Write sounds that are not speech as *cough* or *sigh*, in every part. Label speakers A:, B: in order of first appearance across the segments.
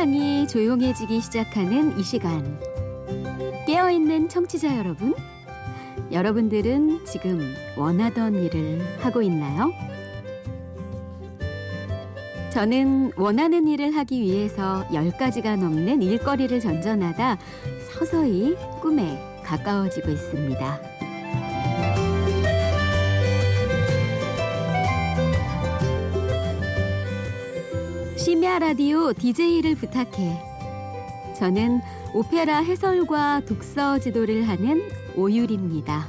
A: 온 세상이 조용해지기 시작하는 이 시간. 깨어있는 청취자 여러분, 여러분들은 지금 원하던 일을 하고 있나요? 저는 원하는 일을 하기 위해서 10가지가 넘는 일거리를 전전하다 서서히 꿈에 가까워지고 있습니다. 심야 라디오 DJ를 부탁해. 저는 오페라 해설과 독서 지도를 하는 오율입니다.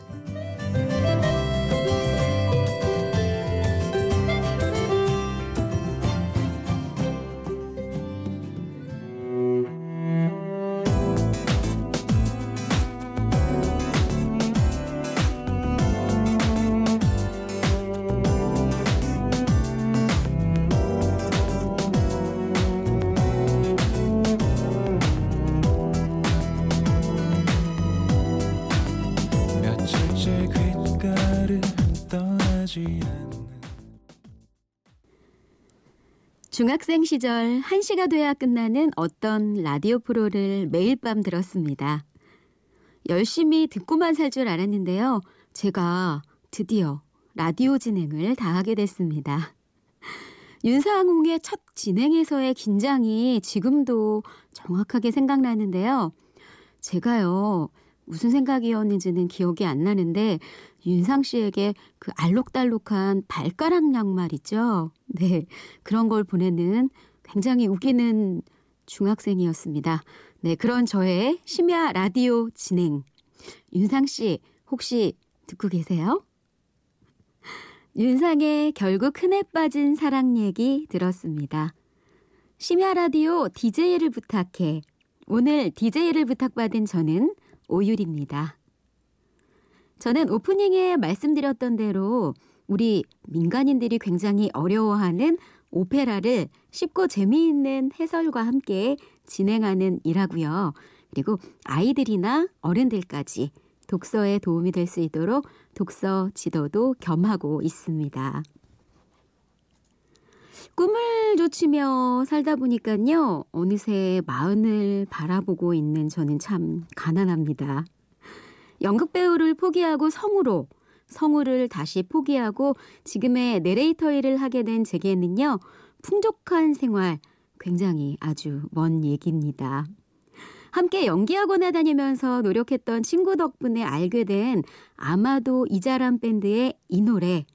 A: 중학생 시절 한시가 돼야 끝나는 어떤 라디오 프로를 매일 밤 들었습니다. 열심히 듣고만 살 줄 알았는데요. 제가 드디어 라디오 진행을 다 하게 됐습니다. 윤상홍의 첫 진행에서의 긴장이 지금도 정확하게 생각나는데요. 제가요, 무슨 생각이었는지는 기억이 안 나는데, 윤상 씨에게 그 알록달록한 발가락 양말 있죠? *laughs* 네. 그런 걸 보내는 굉장히 웃기는 중학생이었습니다. 네. 그런 저의 심야 라디오 진행. 윤상 씨, 혹시 듣고 계세요? 윤상의 결국 흔해 빠진 사랑 얘기 들었습니다. 심야 라디오 DJ를 부탁해. 오늘 DJ를 부탁받은 저는 오율입니다. 저는 오프닝에 말씀드렸던 대로 우리 민간인들이 굉장히 어려워하는 오페라를 쉽고 재미있는 해설과 함께 진행하는 일하고요. 그리고 아이들이나 어른들까지 독서에 도움이 될 수 있도록 독서 지도도 겸하고 있습니다. 꿈을 쫓으며 살다 보니까요, 어느새 마흔을 바라보고 있는 저는 참 가난합니다. 연극 배우를 포기하고 성우로, 성우를 다시 포기하고 지금의 내레이터 일을 하게 된 제게는요, 풍족한 생활, 굉장히 아주 먼 얘기입니다. 함께 연기학원에 다니면서 노력했던 친구 덕분에 알게 된 아마도 이자람 밴드의 이 노래,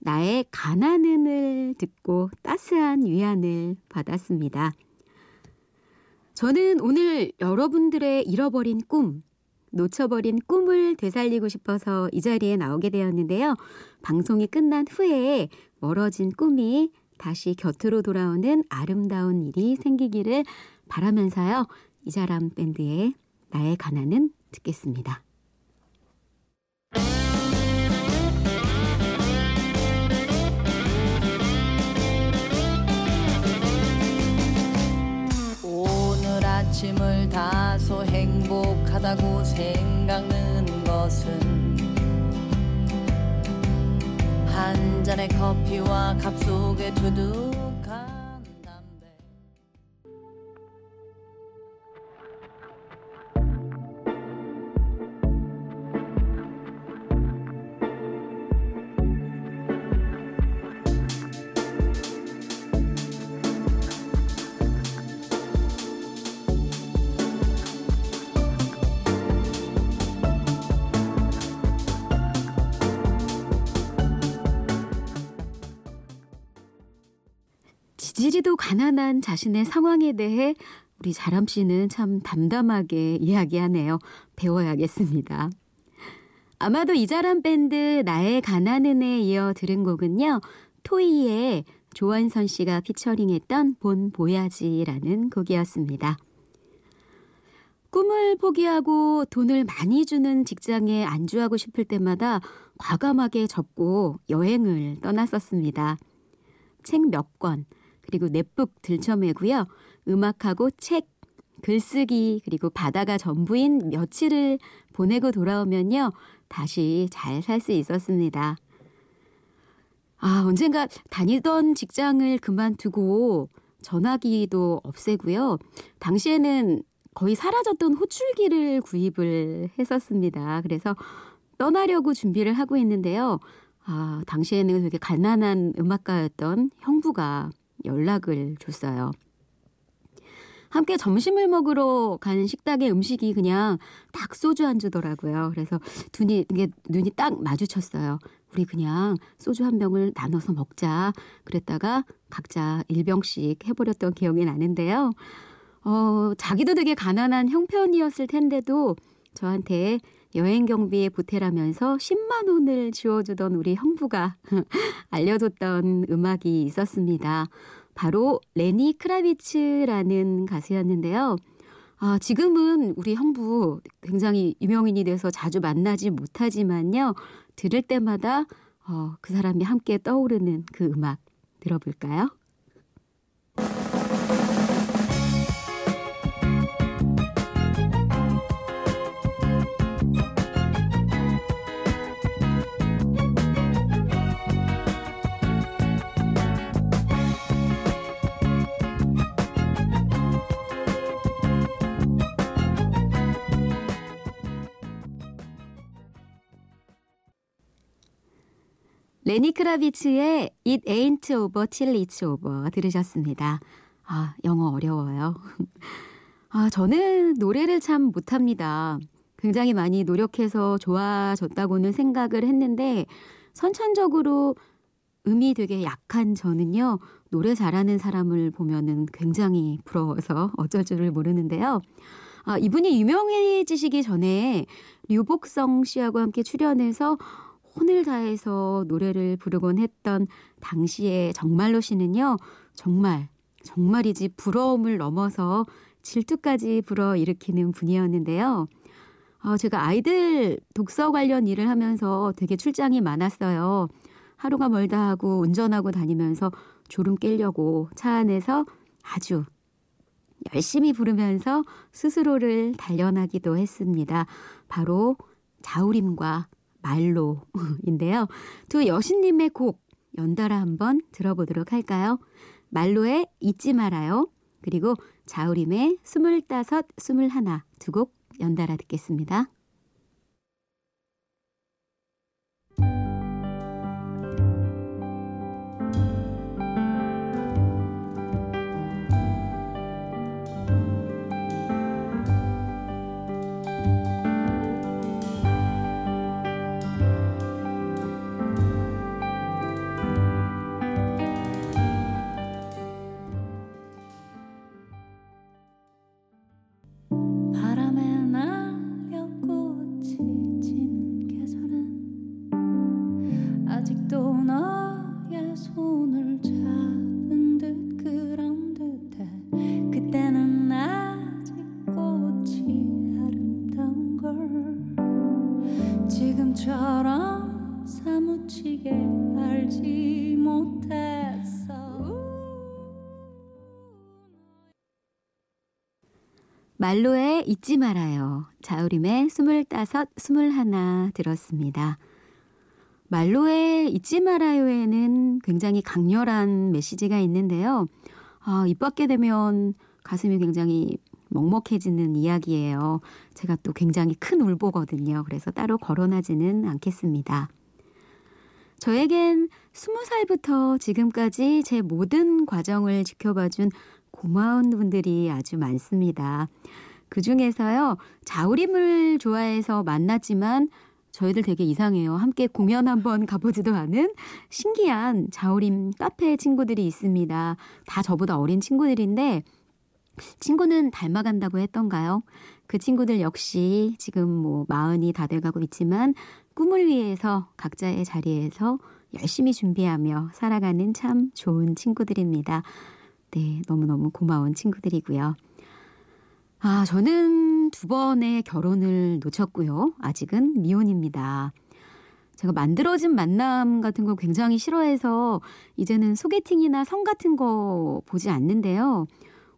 A: 나의 가난은을 듣고 따스한 위안을 받았습니다. 저는 오늘 여러분들의 잃어버린 꿈, 놓쳐버린 꿈을 되살리고 싶어서 이 자리에 나오게 되었는데요. 방송이 끝난 후에 멀어진 꿈이 다시 곁으로 돌아오는 아름다운 일이 생기기를 바라면서요. 이자람 밴드의 나의 가난은 듣겠습니다.
B: 아침을 다소 행복하다고 생각나는 것은 한 잔의 커피와 컵 속에 두둑
A: 가난한 자신의 상황에 대해 우리 자람 씨는 참 담담하게 이야기하네요. 배워야겠습니다. 아마도 이자람 밴드 나의 가난은에 이어 들은 곡은요. 토이의 조한선 씨가 피처링했던 본 보야지라는 곡이었습니다. 꿈을 포기하고 돈을 많이 주는 직장에 안주하고 싶을 때마다 과감하게 접고 여행을 떠났었습니다. 책 몇 권, 그리고 넷북 들쳐매고요. 음악하고 책, 글쓰기, 그리고 바다가 전부인 며칠을 보내고 돌아오면요. 다시 잘 살 수 있었습니다. 아, 언젠가 다니던 직장을 그만두고 전화기도 없애고요. 당시에는 거의 사라졌던 호출기를 구입을 했었습니다. 그래서 떠나려고 준비를 하고 있는데요. 아, 당시에는 되게 가난한 음악가였던 형부가 연락을 줬어요. 함께 점심을 먹으러 간 식당의 음식이 그냥 딱 소주 안주더라고요. 그래서 눈이 눈이 딱 마주쳤어요. 우리 그냥 소주 한 병을 나눠서 먹자. 그랬다가 각자 일병씩 해버렸던 기억이 나는데요. 어, 자기도 되게 가난한 형편이었을 텐데도 저한테 여행 경비에 보태라면서 10만 원을 지워주던 우리 형부가 *laughs* 알려줬던 음악이 있었습니다. 바로 레니 크라비츠라는 가수였는데요. 아, 지금은 우리 형부 굉장히 유명인이 돼서 자주 만나지 못하지만요. 들을 때마다 어, 그 사람이 함께 떠오르는 그 음악 들어볼까요? 레니 크라비츠의 It Ain't Over Till It's Over 들으셨습니다. 아, 영어 어려워요. *laughs* 아, 저는 노래를 참 못합니다. 굉장히 많이 노력해서 좋아졌다고는 생각을 했는데, 선천적으로 음이 되게 약한 저는요, 노래 잘하는 사람을 보면은 굉장히 부러워서 어쩔 줄을 모르는데요. 아, 이분이 유명해지시기 전에 류복성 씨하고 함께 출연해서 혼을 다해서 노래를 부르곤 했던 당시에 정말로 씨는요, 정말, 정말이지 부러움을 넘어서 질투까지 불어 일으키는 분이었는데요. 어, 제가 아이들 독서 관련 일을 하면서 되게 출장이 많았어요. 하루가 멀다 하고 운전하고 다니면서 졸음 깨려고 차 안에서 아주 열심히 부르면서 스스로를 단련하기도 했습니다. 바로 자우림과 말로인데요. 두 여신님의 곡 연달아 한번 들어보도록 할까요? 말로의 잊지 말아요. 그리고 자우림의 스물다섯, 스물하나 두 곡 연달아 듣겠습니다. 말로의 잊지 말아요. 자우림의 스물다섯, 스물하나 들었습니다. 말로의 잊지 말아요에는 굉장히 강렬한 메시지가 있는데요. 아, 입 밖에 되면 가슴이 굉장히 먹먹해지는 이야기예요. 제가 또 굉장히 큰 울보거든요. 그래서 따로 거론하지는 않겠습니다. 저에겐 스무 살부터 지금까지 제 모든 과정을 지켜봐준 고마운 분들이 아주 많습니다. 그 중에서요, 자우림을 좋아해서 만났지만 저희들 되게 이상해요. 함께 공연 한번 가보지도 않은 신기한 자우림 카페 친구들이 있습니다. 다 저보다 어린 친구들인데, 친구는 닮아간다고 했던가요? 그 친구들 역시 지금 뭐 마흔이 다 돼가고 있지만 꿈을 위해서 각자의 자리에서 열심히 준비하며 살아가는 참 좋은 친구들입니다. 네, 너무너무 고마운 친구들이고요. 아, 저는 두 번의 결혼을 놓쳤고요. 아직은 미혼입니다. 제가 만들어진 만남 같은 거 굉장히 싫어해서 이제는 소개팅이나 성 같은 거 보지 않는데요.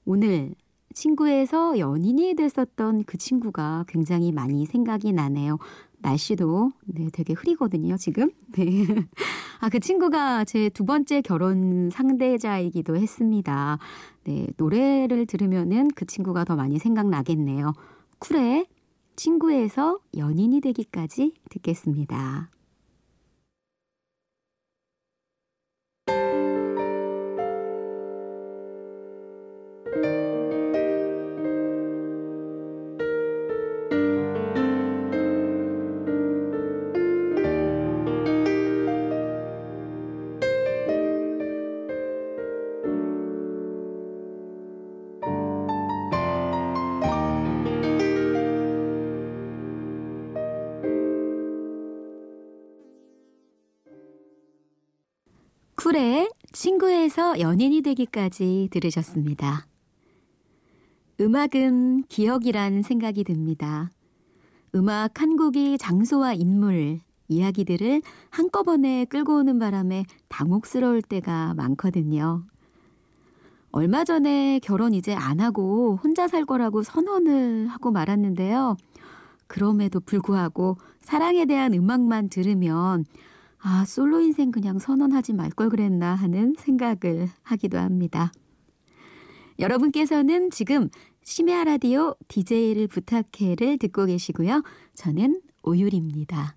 A: 오늘 친구에서 연인이 됐었던 그 친구가 굉장히 많이 생각이 나네요. 날씨도 네, 되게 흐리거든요, 지금. 네. *laughs* 아, 그 친구가 제 두 번째 결혼 상대자이기도 했습니다. 네, 노래를 들으면은 그 친구가 더 많이 생각나겠네요. 쿨의 친구에서 연인이 되기까지 듣겠습니다. 쿨의 친구에서 연인이 되기까지 들으셨습니다. 음악은 기억이란 생각이 듭니다. 음악 한 곡이 장소와 인물, 이야기들을 한꺼번에 끌고 오는 바람에 당혹스러울 때가 많거든요. 얼마 전에 결혼 이제 안 하고 혼자 살 거라고 선언을 하고 말았는데요. 그럼에도 불구하고 사랑에 대한 음악만 들으면 아, 솔로 인생 그냥 선언하지 말 걸 그랬나 하는 생각을 하기도 합니다. 여러분께서는 지금 심야 라디오 DJ를 부탁해를 듣고 계시고요. 저는 오율입니다.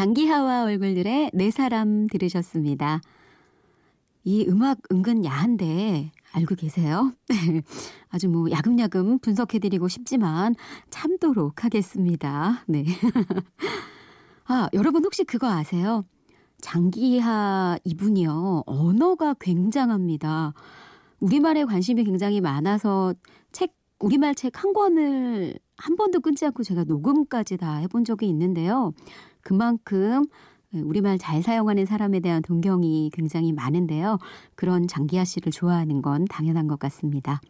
A: 장기하와 얼굴들의 내 사람 들으셨습니다. 이 음악 은근 야한데 알고 계세요? *laughs* 아주 뭐 야금야금 분석해드리고 싶지만 참도록 하겠습니다. 네. *laughs* 아, 여러분 혹시 그거 아세요? 장기하 이분이요. 언어가 굉장합니다. 우리말에 관심이 굉장히 많아서 책, 우리말 책 한 권을 한 번도 끊지 않고 제가 녹음까지 다 해본 적이 있는데요. 그만큼 우리말 잘 사용하는 사람에 대한 동경이 굉장히 많은데요. 그런 장기하 씨를 좋아하는 건 당연한 것 같습니다.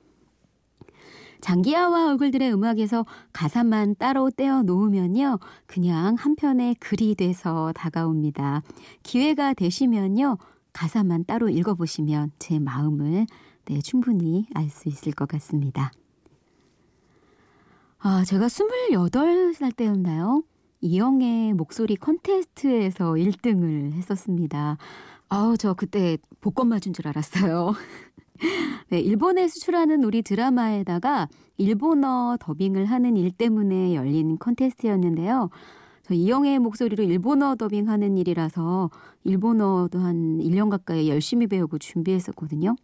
A: 장기하와 얼굴들의 음악에서 가사만 따로 떼어 놓으면요. 그냥 한 편의 글이 돼서 다가옵니다. 기회가 되시면요. 가사만 따로 읽어보시면 제 마음을 네, 충분히 알 수 있을 것 같습니다. 아, 제가 28살 때였나요? 이영의 목소리 컨테스트에서 1등을 했었습니다. 아우, 저 그때 복권 맞은 줄 알았어요. *laughs* 네, 일본에 수출하는 우리 드라마에다가 일본어 더빙을 하는 일 때문에 열린 컨테스트였는데요. 저 이영애의 목소리로 일본어 더빙하는 일이라서 일본어도 한 1년 가까이 열심히 배우고 준비했었거든요.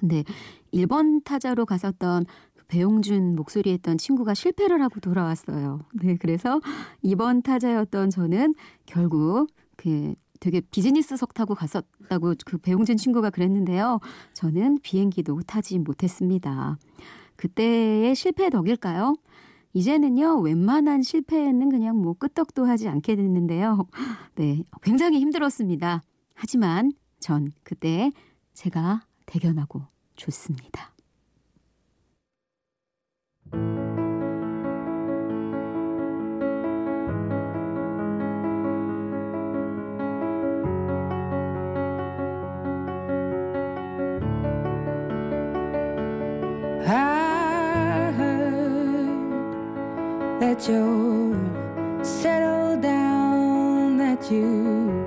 A: 근데 일본 타자로 갔었던 배용준 목소리 했던 친구가 실패를 하고 돌아왔어요. 네, 그래서 이번 타자였던 저는 결국 그 되게 비즈니스석 타고 갔었다고 그 배용준 친구가 그랬는데요. 저는 비행기도 타지 못했습니다. 그때의 실패 덕일까요? 이제는요, 웬만한 실패는 그냥 뭐 끄떡도 하지 않게 됐는데요. 네, 굉장히 힘들었습니다. 하지만 전 그때 제가 대견하고 좋습니다.
B: That you're settled down, that you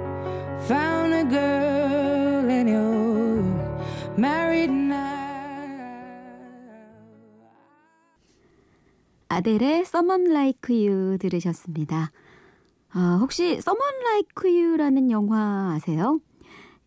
B: found a girl and you're married now.
A: 아델의 Someone Like You 들으셨습니다. 아, 혹시 Someone Like You라는 영화 아세요?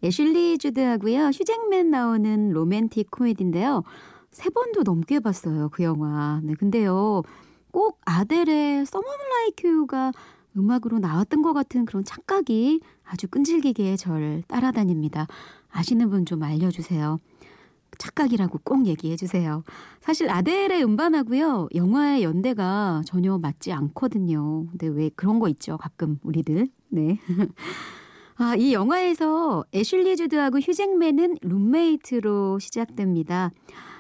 A: 애슐리 주드하고요. 휴잭맨 나오는 로맨틱 코미디인데요. 세 번도 넘게 봤어요. 그 영화. 네, 근데요. 꼭 아델의 Someone Like You가 음악으로 나왔던 것 같은 그런 착각이 아주 끈질기게 절 따라다닙니다. 아시는 분 좀 알려주세요. 착각이라고 꼭 얘기해 주세요. 사실 아델의 음반하고요. 영화의 연대가 전혀 맞지 않거든요. 근데 왜 그런 거 있죠. 가끔 우리들. 네. *laughs* 아, 이 영화에서 애슐리 주드하고 휴잭맨은 룸메이트로 시작됩니다.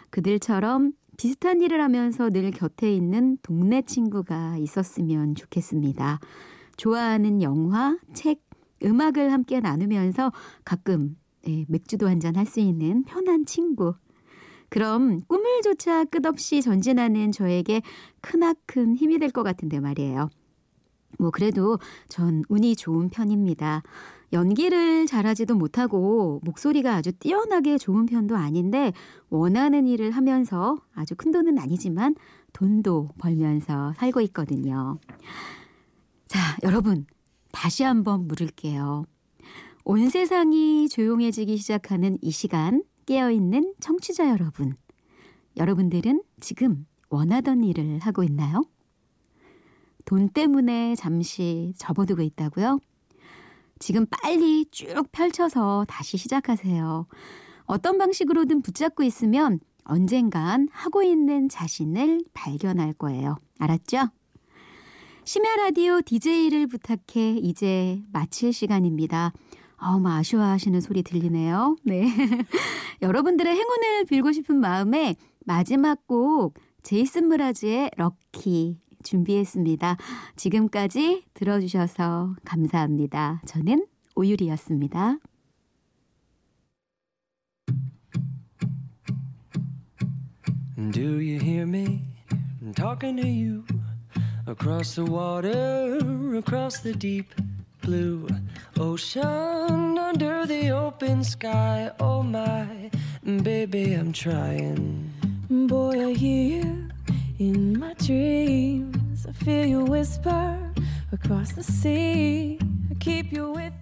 A: 그들처럼 비슷한 일을 하면서 늘 곁에 있는 동네 친구가 있었으면 좋겠습니다. 좋아하는 영화, 책, 음악을 함께 나누면서 가끔 네, 맥주도 한잔 할 수 있는 편한 친구. 그럼 꿈을 조차 끝없이 전진하는 저에게 크나큰 힘이 될 것 같은데 말이에요. 뭐 그래도 전 운이 좋은 편입니다. 연기를 잘하지도 못하고 목소리가 아주 뛰어나게 좋은 편도 아닌데 원하는 일을 하면서 아주 큰 돈은 아니지만 돈도 벌면서 살고 있거든요. 자, 여러분 다시 한번 물을게요. 온 세상이 조용해지기 시작하는 이 시간 깨어있는 청취자 여러분. 여러분들은 지금 원하던 일을 하고 있나요? 돈 때문에 잠시 접어두고 있다고요? 지금 빨리 쭉 펼쳐서 다시 시작하세요. 어떤 방식으로든 붙잡고 있으면 언젠간 하고 있는 자신을 발견할 거예요. 알았죠? 심야 라디오 DJ를 부탁해 이제 마칠 시간입니다. 어우, 아쉬워하시는 소리 들리네요. 네. *laughs* 여러분들의 행운을 빌고 싶은 마음에 마지막 곡 제이슨 무라즈의 럭키 준비했습니다. 지금까지 들어주셔서 감사합니다. 저는 오유리였습니다.
C: Do you hear me I'm talking to you across the water, across the deep blue ocean, under the open sky? Oh my, baby, I'm trying.
B: Boy, I hear you In my dreams, I feel you whisper across the sea. I keep you with me.